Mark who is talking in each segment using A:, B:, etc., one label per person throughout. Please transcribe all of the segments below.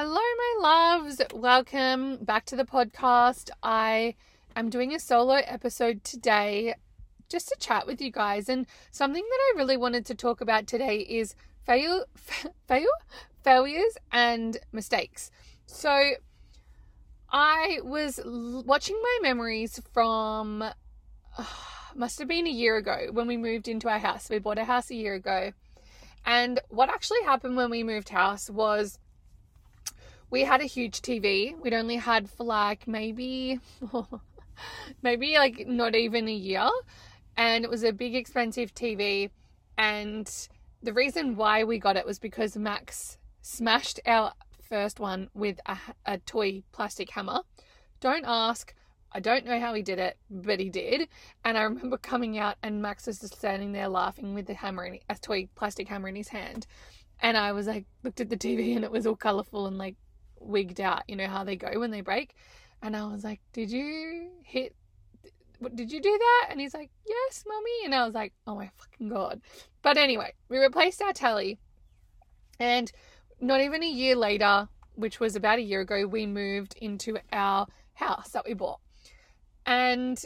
A: Hello, my loves. Welcome back to the podcast. I am doing a solo episode today just to chat with you guys. And something that I really wanted to talk about today is fail, fail, failures and mistakes. So I was watching my memories from must have been a year ago when we moved into our house. We bought a house a year ago. And what actually happened when we moved house was we had a huge TV. We'd only had for like maybe maybe like not even a year. And it was a big expensive TV and the reason why we got it was because Max smashed our first one with a, a toy plastic hammer. Don't ask. I don't know how he did it, but he did. And I remember coming out and Max was just standing there laughing with the hammer, in, a toy plastic hammer in his hand. And I was like, looked at the TV and it was all colourful and like wigged out. You know how they go when they break. And I was like, did you hit what did you do that? And he's like, yes, mummy. And I was like, oh my fucking god. But anyway, we replaced our telly, and not even a year later, which was about a year ago, we moved into our house that we bought. And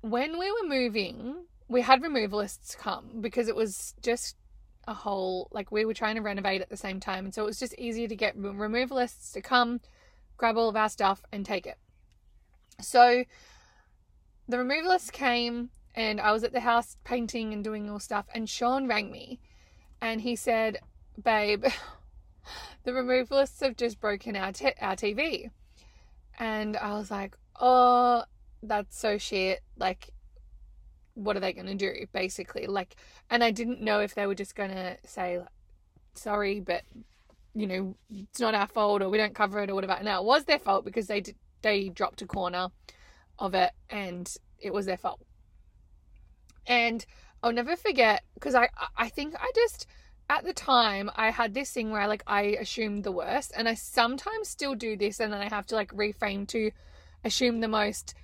A: when we were moving, we had removalists come because it was just a whole like we were trying to renovate at the same time, and so it was just easier to get removalists to come, grab all of our stuff, and take it. So the removalists came and I was at the house painting and doing all stuff, and Sean rang me and he said, Babe, the removalists have just broken our, t- our TV. And I was like, Oh, that's so shit. Like, what are they going to do, basically? Like, and I didn't know if they were just going to say, Sorry, but you know, it's not our fault or we don't cover it or whatever. Now, it was their fault because they did, they dropped a corner of it and it was their fault. And I'll never forget because I I think I just at the time I had this thing where I like I assumed the worst and I sometimes still do this and then I have to like reframe to assume the most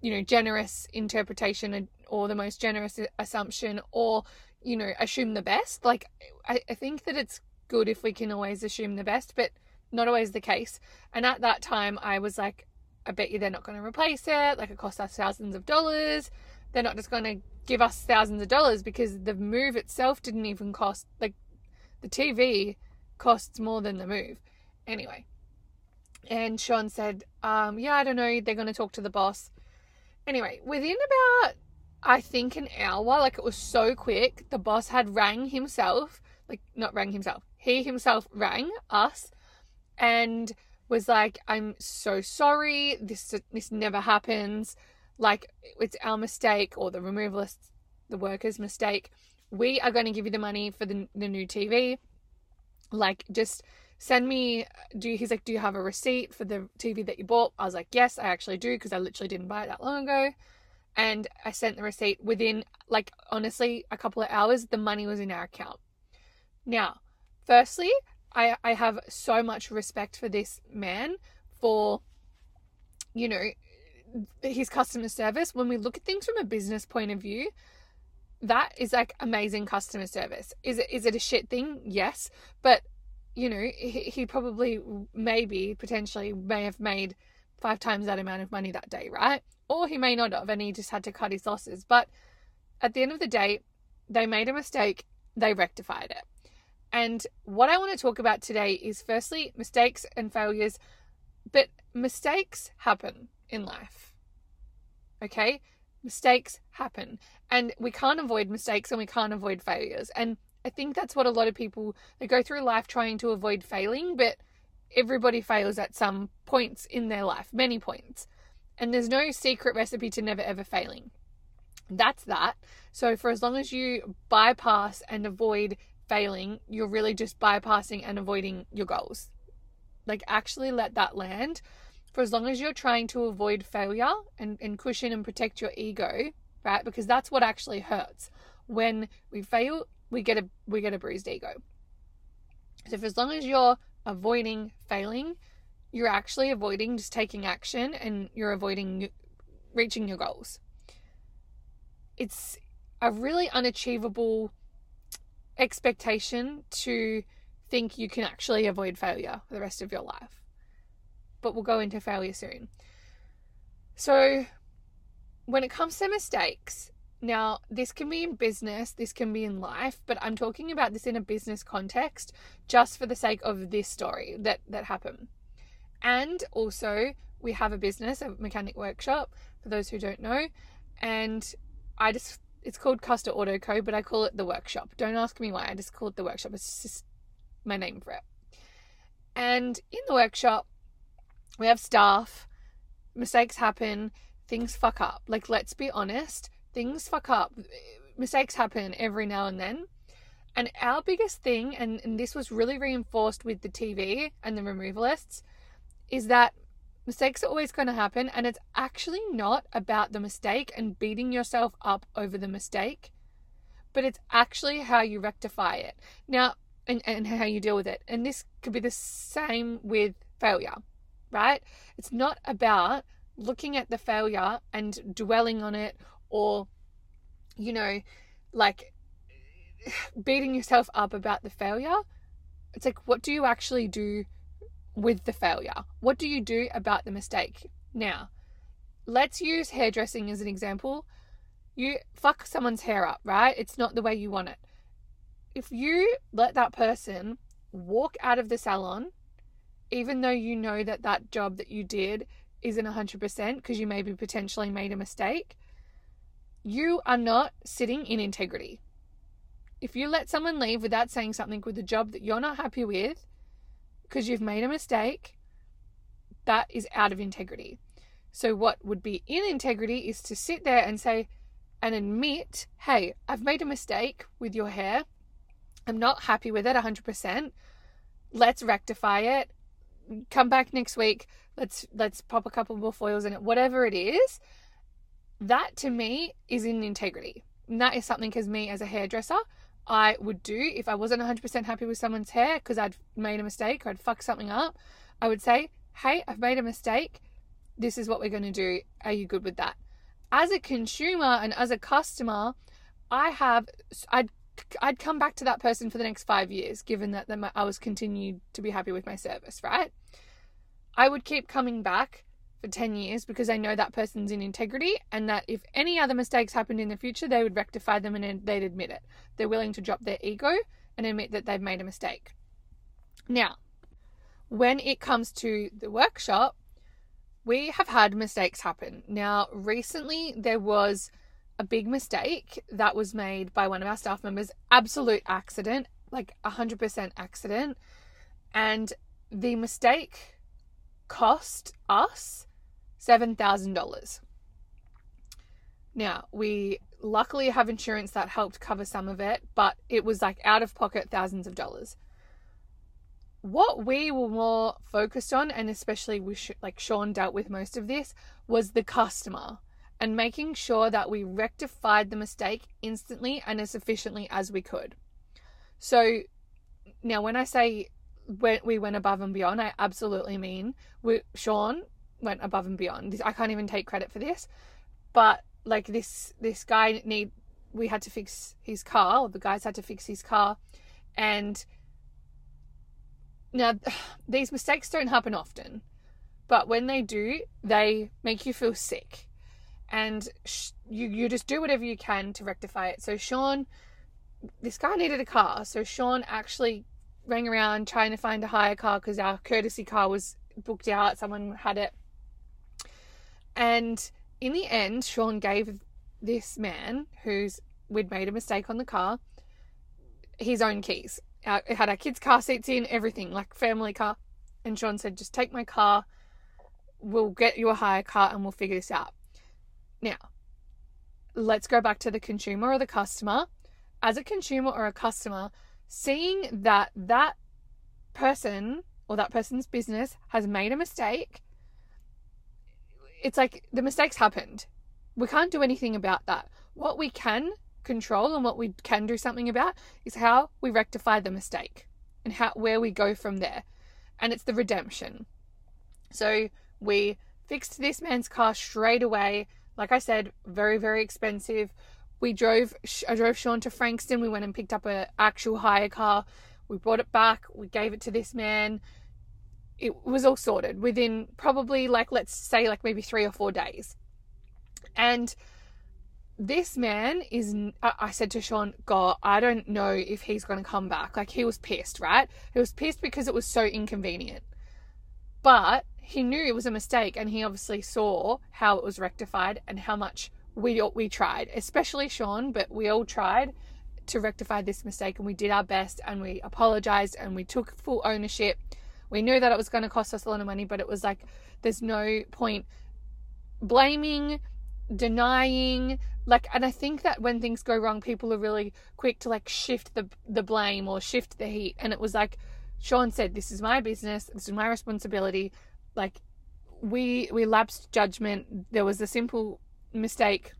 A: you know generous interpretation or the most generous assumption or you know assume the best like I, I think that it's good if we can always assume the best but not always the case and at that time I was like I bet you they're not going to replace it. Like it cost us thousands of dollars. They're not just going to give us thousands of dollars because the move itself didn't even cost, like the TV costs more than the move. Anyway. And Sean said, um, yeah, I don't know. They're going to talk to the boss. Anyway, within about, I think, an hour, like it was so quick, the boss had rang himself, like not rang himself, he himself rang us and was like, I'm so sorry. This this never happens. Like it's our mistake or the removalist, the workers' mistake. We are going to give you the money for the, the new TV. Like just send me do he's like do you have a receipt for the TV that you bought? I was like, "Yes, I actually do because I literally didn't buy it that long ago." And I sent the receipt within like honestly a couple of hours the money was in our account. Now, firstly, I I have so much respect for this man for you know his customer service. When we look at things from a business point of view that is like amazing customer service. Is it is it a shit thing? Yes. But you know he, he probably maybe potentially may have made five times that amount of money that day right or he may not have and he just had to cut his losses but at the end of the day they made a mistake they rectified it and what I want to talk about today is firstly mistakes and failures, but mistakes happen in life. Okay? Mistakes happen. And we can't avoid mistakes and we can't avoid failures. And I think that's what a lot of people they go through life trying to avoid failing, but everybody fails at some points in their life, many points. And there's no secret recipe to never ever failing. That's that. So for as long as you bypass and avoid failing, you're really just bypassing and avoiding your goals. Like, actually let that land. For as long as you're trying to avoid failure and, and cushion and protect your ego, right? Because that's what actually hurts. When we fail, we get a we get a bruised ego. So for as long as you're avoiding failing, you're actually avoiding just taking action and you're avoiding reaching your goals. It's a really unachievable expectation to think you can actually avoid failure for the rest of your life. But we'll go into failure soon. So, when it comes to mistakes, now this can be in business, this can be in life, but I'm talking about this in a business context just for the sake of this story that that happened. And also, we have a business, a mechanic workshop, for those who don't know, and I just it's called Custer Auto Co, but I call it the workshop. Don't ask me why. I just call it the workshop. It's just my name for it. And in the workshop, we have staff. Mistakes happen. Things fuck up. Like, let's be honest. Things fuck up. Mistakes happen every now and then. And our biggest thing, and, and this was really reinforced with the TV and the removalists, is that mistakes are always going to happen. And it's actually not about the mistake and beating yourself up over the mistake, but it's actually how you rectify it. Now, and, and how you deal with it. And this could be the same with failure, right? It's not about looking at the failure and dwelling on it or, you know, like beating yourself up about the failure. It's like, what do you actually do with the failure? What do you do about the mistake? Now, let's use hairdressing as an example. You fuck someone's hair up, right? It's not the way you want it if you let that person walk out of the salon, even though you know that that job that you did isn't 100% because you maybe potentially made a mistake, you are not sitting in integrity. If you let someone leave without saying something with a job that you're not happy with because you've made a mistake, that is out of integrity. So, what would be in integrity is to sit there and say, and admit, hey, I've made a mistake with your hair. I'm not happy with it 100%. Let's rectify it. Come back next week. Let's let's pop a couple more foils in it. Whatever it is, that to me is in integrity. And that is something as me as a hairdresser, I would do if I wasn't 100% happy with someone's hair because I'd made a mistake or I'd fucked something up. I would say, "Hey, I've made a mistake. This is what we're going to do. Are you good with that?" As a consumer and as a customer, I have I'd I'd come back to that person for the next five years, given that I was continued to be happy with my service, right? I would keep coming back for 10 years because I know that person's in integrity and that if any other mistakes happened in the future, they would rectify them and they'd admit it. They're willing to drop their ego and admit that they've made a mistake. Now, when it comes to the workshop, we have had mistakes happen. Now, recently there was a big mistake that was made by one of our staff members. Absolute accident, like 100% accident. And the mistake cost us $7,000. Now, we luckily have insurance that helped cover some of it, but it was like out of pocket thousands of dollars. What we were more focused on, and especially with like Sean dealt with most of this, was the customer and making sure that we rectified the mistake instantly and as efficiently as we could. So, now when I say we went above and beyond, I absolutely mean we, Sean went above and beyond. I can't even take credit for this, but like this this guy need we had to fix his car, or the guys had to fix his car, and now these mistakes don't happen often, but when they do, they make you feel sick and sh- you you just do whatever you can to rectify it. So Sean, this guy needed a car, so Sean actually rang around trying to find a hire car because our courtesy car was booked out. Someone had it, and in the end, Sean gave this man who's we'd made a mistake on the car his own keys. it had our kids' car seats in, everything like family car. And Sean said, "Just take my car. We'll get you a hire car, and we'll figure this out." Now, let's go back to the consumer or the customer. As a consumer or a customer, seeing that that person or that person's business has made a mistake, it's like the mistakes happened. We can't do anything about that. What we can control and what we can do something about is how we rectify the mistake and how where we go from there. And it's the redemption. So we fixed this man's car straight away like I said, very, very expensive. We drove, I drove Sean to Frankston. We went and picked up an actual hire car. We brought it back. We gave it to this man. It was all sorted within probably like, let's say, like maybe three or four days. And this man is, I said to Sean, God, I don't know if he's going to come back. Like, he was pissed, right? He was pissed because it was so inconvenient. But he knew it was a mistake and he obviously saw how it was rectified and how much we we tried, especially Sean, but we all tried to rectify this mistake and we did our best and we apologized and we took full ownership. We knew that it was going to cost us a lot of money, but it was like there's no point blaming, denying, like and I think that when things go wrong, people are really quick to like shift the the blame or shift the heat. And it was like Sean said, This is my business, this is my responsibility. Like we we lapsed judgment. There was a simple mistake.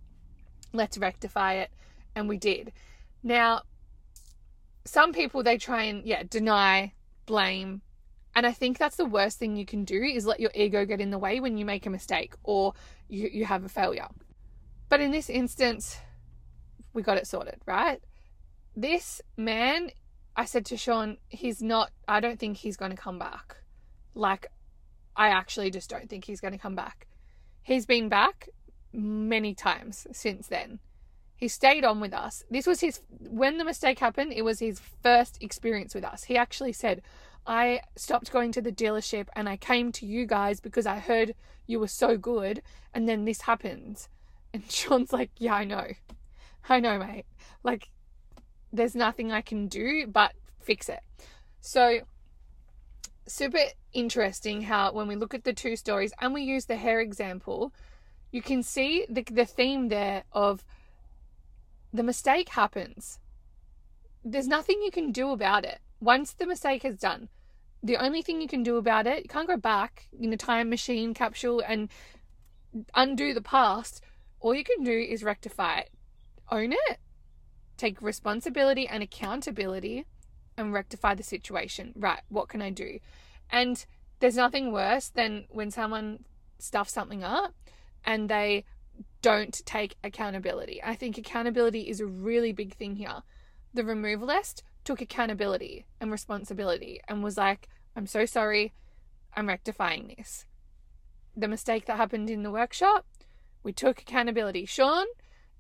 A: Let's rectify it. And we did. Now some people they try and yeah deny blame and i think that's the worst thing you can do is let your ego get in the way when you make a mistake or you, you have a failure but in this instance we got it sorted right this man i said to sean he's not i don't think he's going to come back like I actually just don't think he's going to come back. He's been back many times since then. He stayed on with us. This was his, when the mistake happened, it was his first experience with us. He actually said, I stopped going to the dealership and I came to you guys because I heard you were so good. And then this happens. And Sean's like, Yeah, I know. I know, mate. Like, there's nothing I can do but fix it. So super interesting how when we look at the two stories and we use the hair example, you can see the, the theme there of the mistake happens. There's nothing you can do about it. Once the mistake is done, the only thing you can do about it, you can't go back in a time machine capsule and undo the past. All you can do is rectify it, own it, take responsibility and accountability, and rectify the situation. Right, what can I do? And there's nothing worse than when someone stuffs something up and they don't take accountability. I think accountability is a really big thing here. The removalist took accountability and responsibility and was like, I'm so sorry, I'm rectifying this. The mistake that happened in the workshop, we took accountability. Sean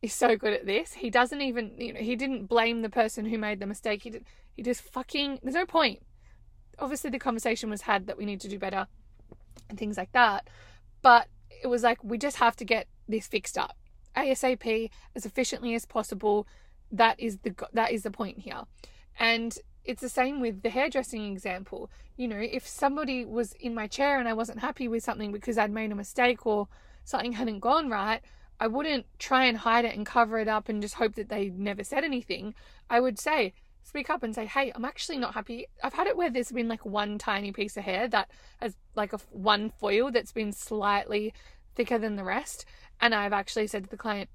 A: is so good at this. He doesn't even, you know, he didn't blame the person who made the mistake. He did, he just fucking, there's no point obviously the conversation was had that we need to do better and things like that. But it was like we just have to get this fixed up ASAP as efficiently as possible. That is the that is the point here. And it's the same with the hairdressing example. You know, if somebody was in my chair and I wasn't happy with something because I'd made a mistake or something hadn't gone right, I wouldn't try and hide it and cover it up and just hope that they never said anything. I would say, speak up and say, "Hey, I'm actually not happy." I've had it where there's been like one tiny piece of hair that has like a one foil that's been slightly thicker than the rest, and I've actually said to the client,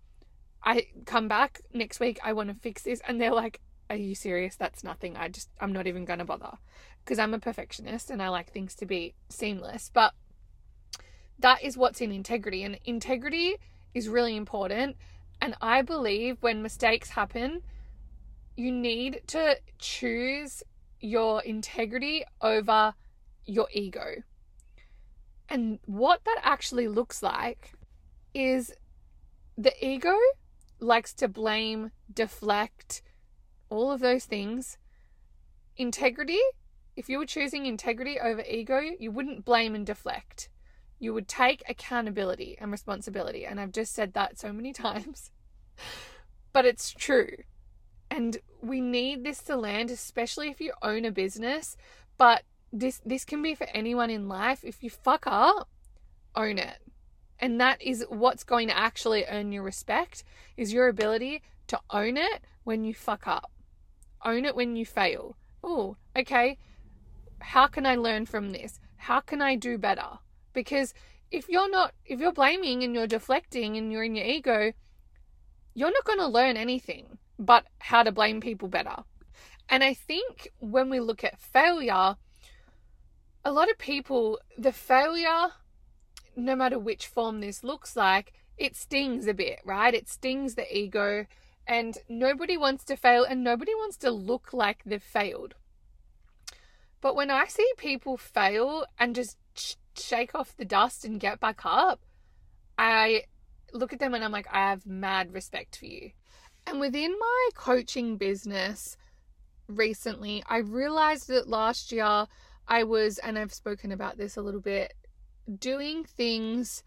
A: "I come back next week. I want to fix this," and they're like, "Are you serious? That's nothing. I just I'm not even gonna bother," because I'm a perfectionist and I like things to be seamless. But that is what's in integrity, and integrity is really important. And I believe when mistakes happen you need to choose your integrity over your ego. And what that actually looks like is the ego likes to blame, deflect, all of those things. Integrity, if you were choosing integrity over ego, you wouldn't blame and deflect. You would take accountability and responsibility. And I've just said that so many times. but it's true. And we need this to land, especially if you own a business. But this this can be for anyone in life. If you fuck up, own it. And that is what's going to actually earn you respect is your ability to own it when you fuck up. Own it when you fail. Oh, okay. How can I learn from this? How can I do better? Because if you're not if you're blaming and you're deflecting and you're in your ego, you're not going to learn anything but how to blame people better. And I think when we look at failure, a lot of people, the failure, no matter which form this looks like, it stings a bit, right? It stings the ego, and nobody wants to fail, and nobody wants to look like they've failed. But when I see people fail and just sh- shake off the dust and get back up, I look at them and I'm like, I have mad respect for you. And within my coaching business recently, I realized that last year I was, and I've spoken about this a little bit, doing things,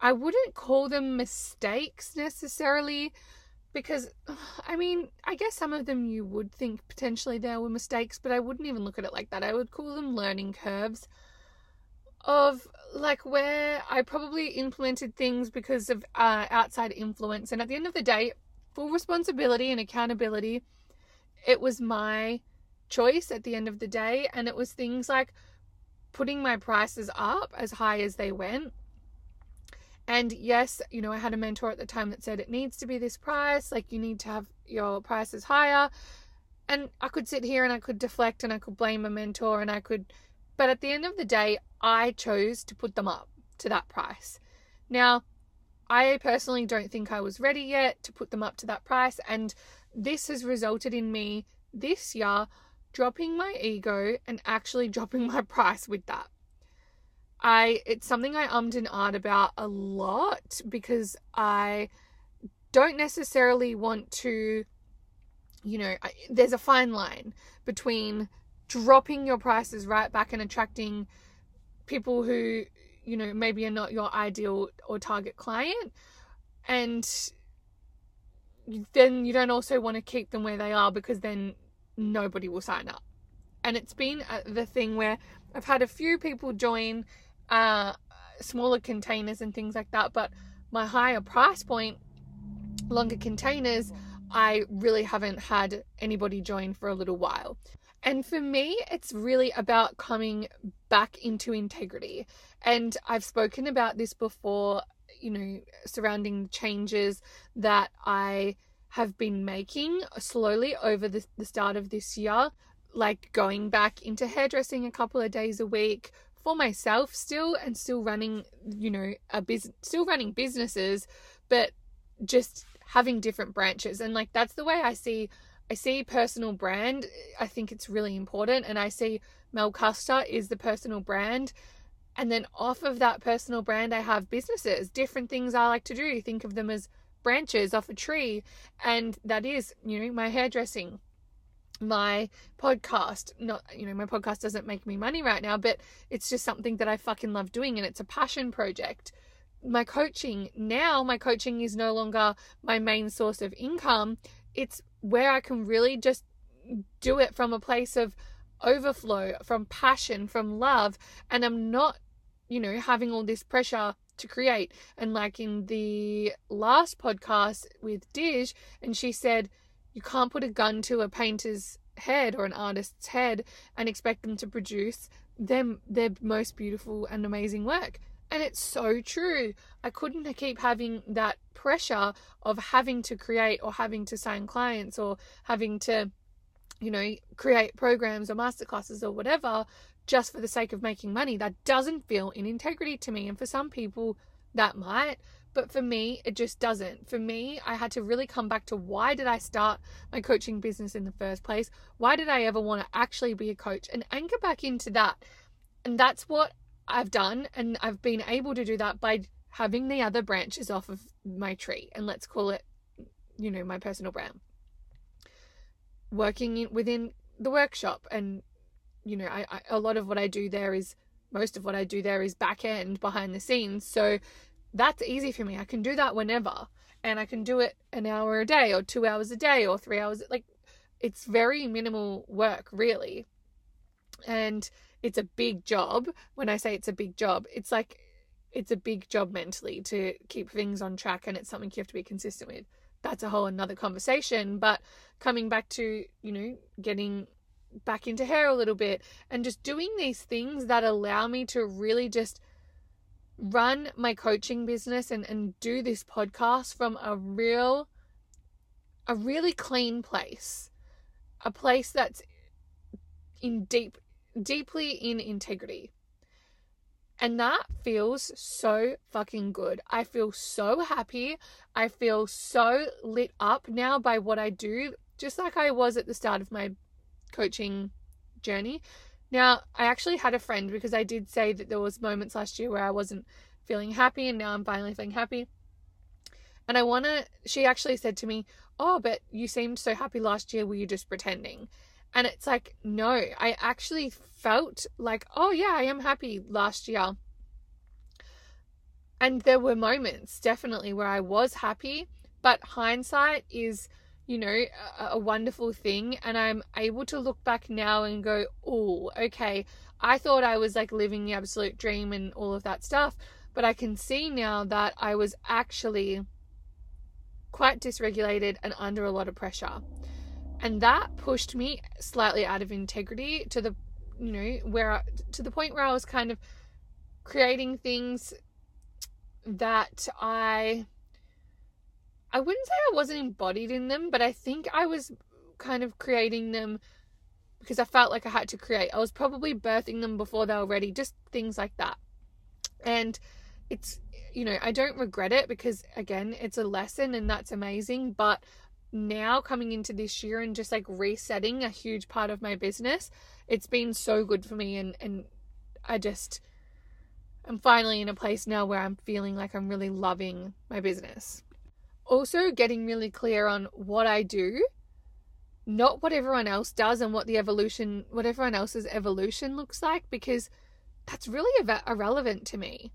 A: I wouldn't call them mistakes necessarily, because I mean, I guess some of them you would think potentially there were mistakes, but I wouldn't even look at it like that. I would call them learning curves of like where I probably implemented things because of uh, outside influence, and at the end of the day, full responsibility and accountability. It was my choice at the end of the day, and it was things like putting my prices up as high as they went and yes, you know, I had a mentor at the time that said it needs to be this price, like you need to have your prices higher. And I could sit here and I could deflect and I could blame a mentor and I could, but at the end of the day, I chose to put them up to that price. Now, I personally don't think I was ready yet to put them up to that price. And this has resulted in me this year dropping my ego and actually dropping my price with that. I it's something I ummed and ahed about a lot because I don't necessarily want to you know I, there's a fine line between dropping your prices right back and attracting people who you know maybe are not your ideal or target client. And then you don't also want to keep them where they are because then nobody will sign up. And it's been uh, the thing where I've had a few people join uh, smaller containers and things like that. But my higher price point, longer containers, I really haven't had anybody join for a little while. And for me, it's really about coming back into integrity. And I've spoken about this before, you know, surrounding the changes that I have been making slowly over the, the start of this year, like going back into hairdressing a couple of days a week, for myself still and still running, you know, a business, still running businesses, but just having different branches. And like that's the way I see I see personal brand. I think it's really important and I see Mel Custer is the personal brand. And then off of that personal brand, I have businesses, different things I like to do. Think of them as branches off a tree. And that is, you know, my hairdressing, my podcast not you know my podcast doesn't make me money right now but it's just something that I fucking love doing and it's a passion project. My coaching now my coaching is no longer my main source of income. It's where I can really just do it from a place of overflow from passion from love and I'm not you know having all this pressure to create. And like in the last podcast with Dish and she said you can't put a gun to a painter's head or an artist's head and expect them to produce them their most beautiful and amazing work. And it's so true. I couldn't keep having that pressure of having to create or having to sign clients or having to, you know, create programs or masterclasses or whatever just for the sake of making money. That doesn't feel in integrity to me. And for some people, that might. But for me, it just doesn't. For me, I had to really come back to why did I start my coaching business in the first place? Why did I ever want to actually be a coach and anchor back into that? And that's what I've done. And I've been able to do that by having the other branches off of my tree. And let's call it, you know, my personal brand. Working in, within the workshop. And, you know, I, I, a lot of what I do there is most of what I do there is back end behind the scenes. So that's easy for me. I can do that whenever. And I can do it an hour a day or two hours a day or three hours. Like, it's very minimal work, really. And it's a big job. When I say it's a big job, it's like it's a big job mentally to keep things on track and it's something you have to be consistent with. That's a whole another conversation. But coming back to, you know, getting back into hair a little bit and just doing these things that allow me to really just run my coaching business and, and do this podcast from a real a really clean place a place that's in deep deeply in integrity and that feels so fucking good. I feel so happy. I feel so lit up now by what I do, just like I was at the start of my coaching journey. Now, I actually had a friend because I did say that there was moments last year where I wasn't feeling happy and now I'm finally feeling happy. And I want to she actually said to me, "Oh, but you seemed so happy last year, were you just pretending?" And it's like, "No, I actually felt like, "Oh yeah, I am happy last year." And there were moments definitely where I was happy, but hindsight is you know, a, a, wonderful thing. And I'm able to look back now and go, oh, okay, I thought I was like living the absolute dream and all of that stuff. But I can see now that I was actually quite dysregulated and under a lot of pressure. And that pushed me slightly out of integrity to the, you know, where, to the point where I was kind of creating things that I I wouldn't say I wasn't embodied in them, but I think I was kind of creating them because I felt like I had to create. I was probably birthing them before they were ready, just things like that. And it's, you know, I don't regret it because, again, it's a lesson and that's amazing. But now coming into this year and just like resetting a huge part of my business, it's been so good for me. And, and I just, I'm finally in a place now where I'm feeling like I'm really loving my business also getting really clear on what I do, not what everyone else does and what the evolution, what everyone else's evolution looks like, because that's really irrelevant to me.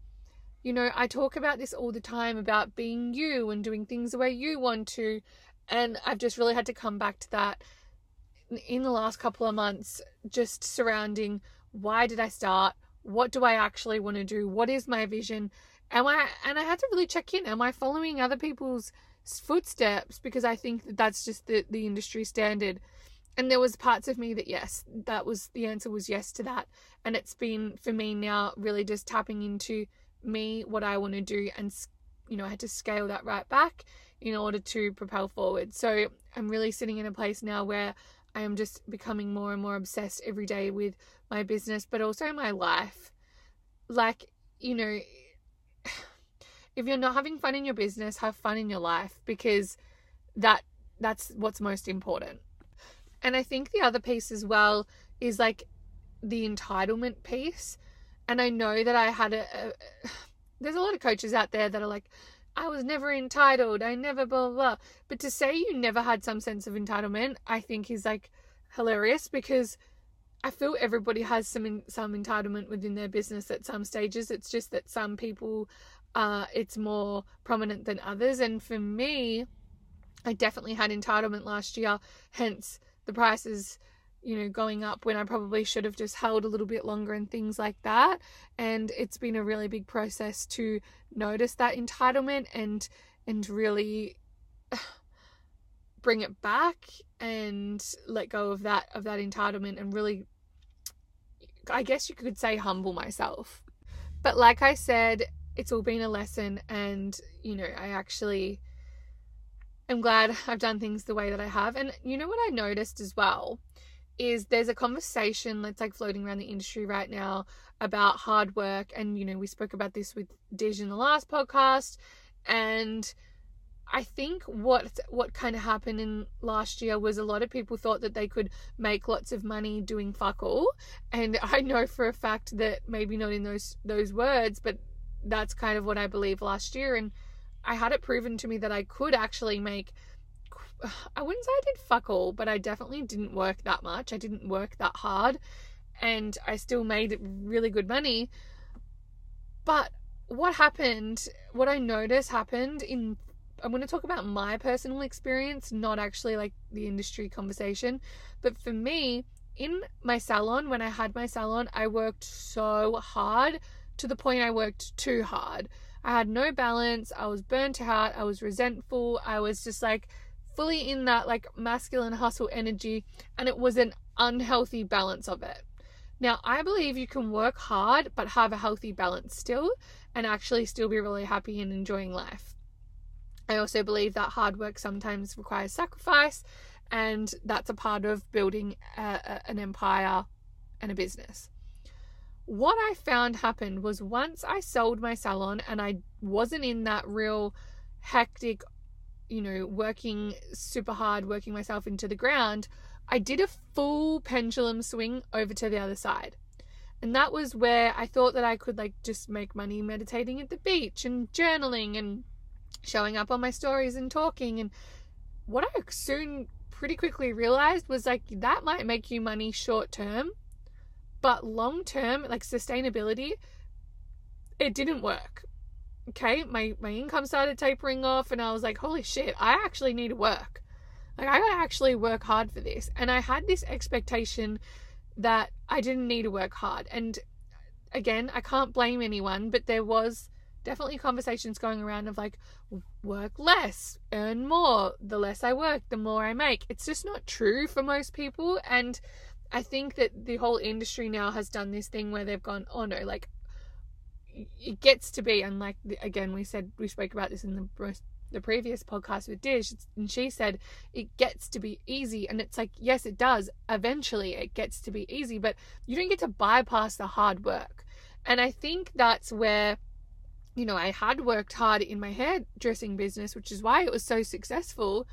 A: You know, I talk about this all the time about being you and doing things the way you want to. And I've just really had to come back to that in the last couple of months, just surrounding why did I start? What do I actually want to do? What is my vision? am I and I had to really check in am I following other people's footsteps because I think that that's just the the industry standard. And there was parts of me that yes that was the answer was yes to that. And it's been for me now really just tapping into me what I want to do and you know I had to scale that right back in order to propel forward. So I'm really sitting in a place now where I am just becoming more and more obsessed every day with my business but also my life. Like you know if you're not having fun in your business, have fun in your life because that that's what's most important. And I think the other piece as well is like the entitlement piece. And I know that I had a, a there's a lot of coaches out there that are like, I was never entitled, I never blah, blah blah. But to say you never had some sense of entitlement, I think is like hilarious because I feel everybody has some some entitlement within their business at some stages. It's just that some people uh, it's more prominent than others. And for me, I definitely had entitlement last year, hence the prices, you know, going up when I probably should have just held a little bit longer and things like that. And it's been a really big process to notice that entitlement and and really bring it back and let go of that of that entitlement and really I guess you could say humble myself. But like I said, it's all been a lesson and you know i actually am glad i've done things the way that i have. And you know what i noticed as well is there's a conversation that's like floating around the industry right now about hard work. And you know we spoke about this with Dij in the last podcast. And I think what what kind of happened in last year was a lot of people thought that they could make lots of money doing fuck all. And I know for a fact that maybe not in those those words but that's kind of what I believe last year. And I had it proven to me that I could actually make. I wouldn't say I did fuck all, but I definitely didn't work that much. I didn't work that hard, and I still made really good money. But what happened, what I noticed happened in I'm going to talk about my personal experience, not actually like the industry conversation. But for me, in my salon, when I had my salon, I worked so hard to the point I worked too hard. I had no balance. I was burnt out. I was resentful. I was just like fully in that like masculine hustle energy, and it was an unhealthy balance of it. Now, I believe you can work hard but have a healthy balance still and actually still be really happy and enjoying life. I also believe that hard work sometimes requires sacrifice, and that's a part of building a, a, an empire and a business what I found happened was once I sold my salon and I wasn't in that real hectic, you know, working super hard, working myself into the ground, I did a full pendulum swing over to the other side. And that was where I thought that I could like just make money meditating at the beach and journaling and showing up on my stories and talking. And what I soon pretty quickly realized was like that might make you money short term, but long term, like sustainability, it didn't work. Okay, my my income started tapering off, and I was like, holy shit, I actually need to work. Like I gotta actually work hard for this. And I had this expectation that I didn't need to work hard. And again, I can't blame anyone, but there was definitely conversations going around of like work less, earn more. The less I work, the more I make. It's just not true for most people and I think that the whole industry now has done this thing where they've gone, oh no, like it gets to be, and like again, we said we spoke about this in the the previous podcast with Dish, and she said it gets to be easy. And it's like, yes, it does. Eventually, it gets to be easy, but you don't get to bypass the hard work. And I think that's where, you know, I had worked hard in my hairdressing business, which is why it was so successful.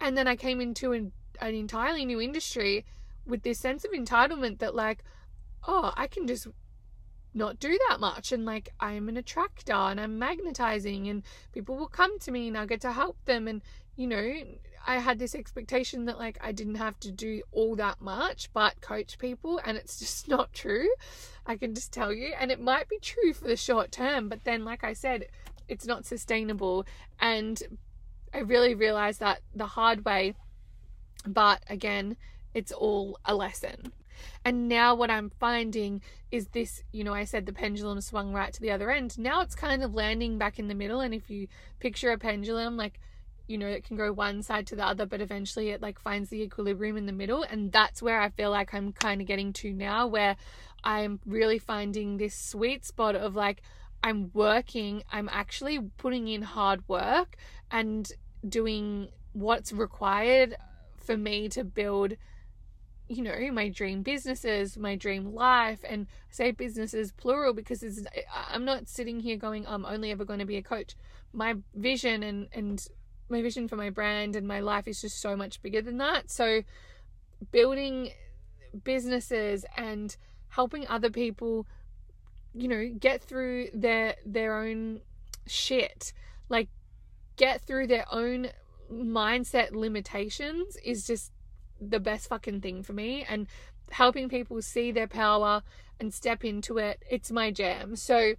A: And then I came into an, an entirely new industry with this sense of entitlement that, like, oh, I can just not do that much and like I'm an attractor and I'm magnetizing and people will come to me and I'll get to help them and you know I had this expectation that like I didn't have to do all that much but coach people and it's just not true I can just tell you and it might be true for the short term but then like I said it's not sustainable and I really realized that the hard way but again it's all a lesson and now what I'm finding is this, you know, I said the pendulum swung right to the other end. Now it's kind of landing back in the middle. And if you picture a pendulum, like, you know, it can go one side to the other, but eventually it like finds the equilibrium in the middle. And that's where I feel like I'm kind of getting to now, where I'm really finding this sweet spot of like, I'm working, I'm actually putting in hard work and doing what's required for me to build you know my dream businesses my dream life and I say businesses plural because i'm not sitting here going i'm only ever going to be a coach. My vision and and my vision for my brand and my life is just so much bigger than that. So building businesses and helping other people you know get through their their own shit like get through their own mindset limitations is just the best fucking thing for me and helping people see their power and step into it it's my jam. So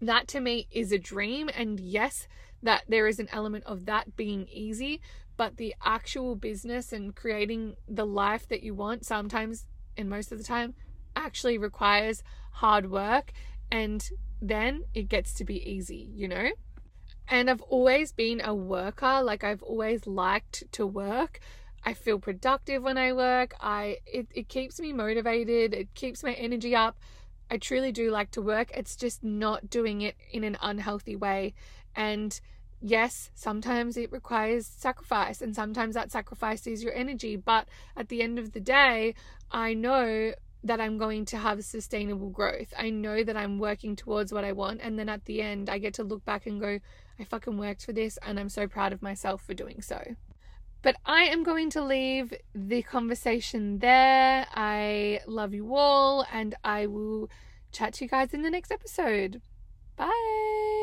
A: that to me is a dream and yes that there is an element of that being easy but the actual business and creating the life that you want sometimes and most of the time actually requires hard work and then it gets to be easy you know? And I've always been a worker like I've always liked to work I feel productive when I work. I it, it keeps me motivated. It keeps my energy up. I truly do like to work. It's just not doing it in an unhealthy way. And yes, sometimes it requires sacrifice, and sometimes that sacrifice is your energy. But at the end of the day, I know that I'm going to have sustainable growth. I know that I'm working towards what I want. And then at the end, I get to look back and go, I fucking worked for this, and I'm so proud of myself for doing so. But I am going to leave the conversation there. I love you all, and I will chat to you guys in the next episode. Bye.